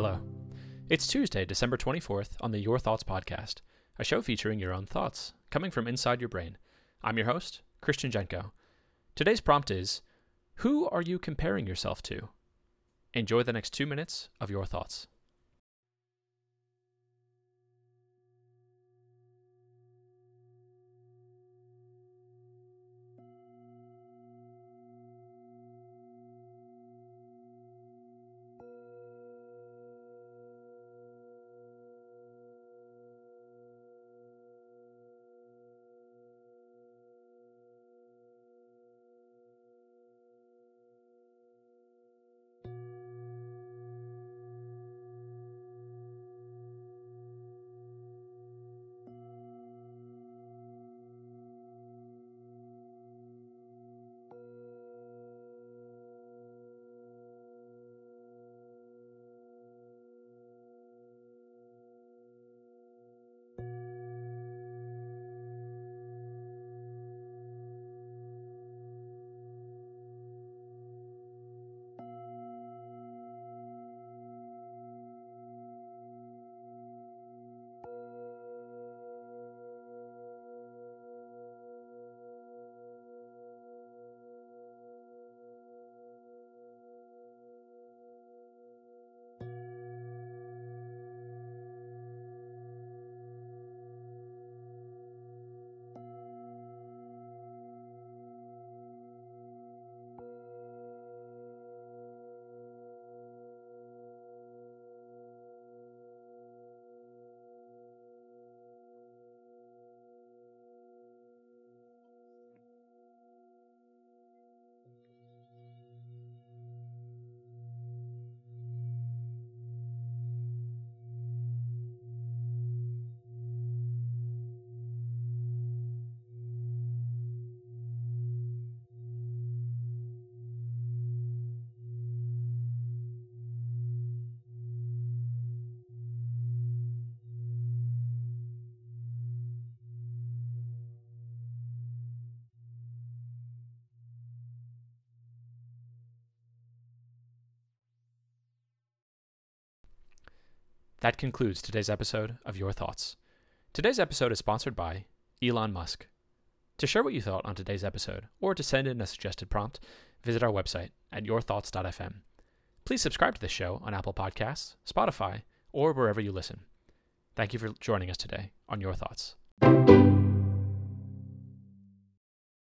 Hello. It's Tuesday, December 24th on the Your Thoughts podcast, a show featuring your own thoughts, coming from inside your brain. I'm your host, Christian Jenko. Today's prompt is Who are you comparing yourself to? Enjoy the next two minutes of your thoughts. That concludes today's episode of Your Thoughts. Today's episode is sponsored by Elon Musk. To share what you thought on today's episode or to send in a suggested prompt, visit our website at yourthoughts.fm. Please subscribe to this show on Apple Podcasts, Spotify, or wherever you listen. Thank you for joining us today on Your Thoughts.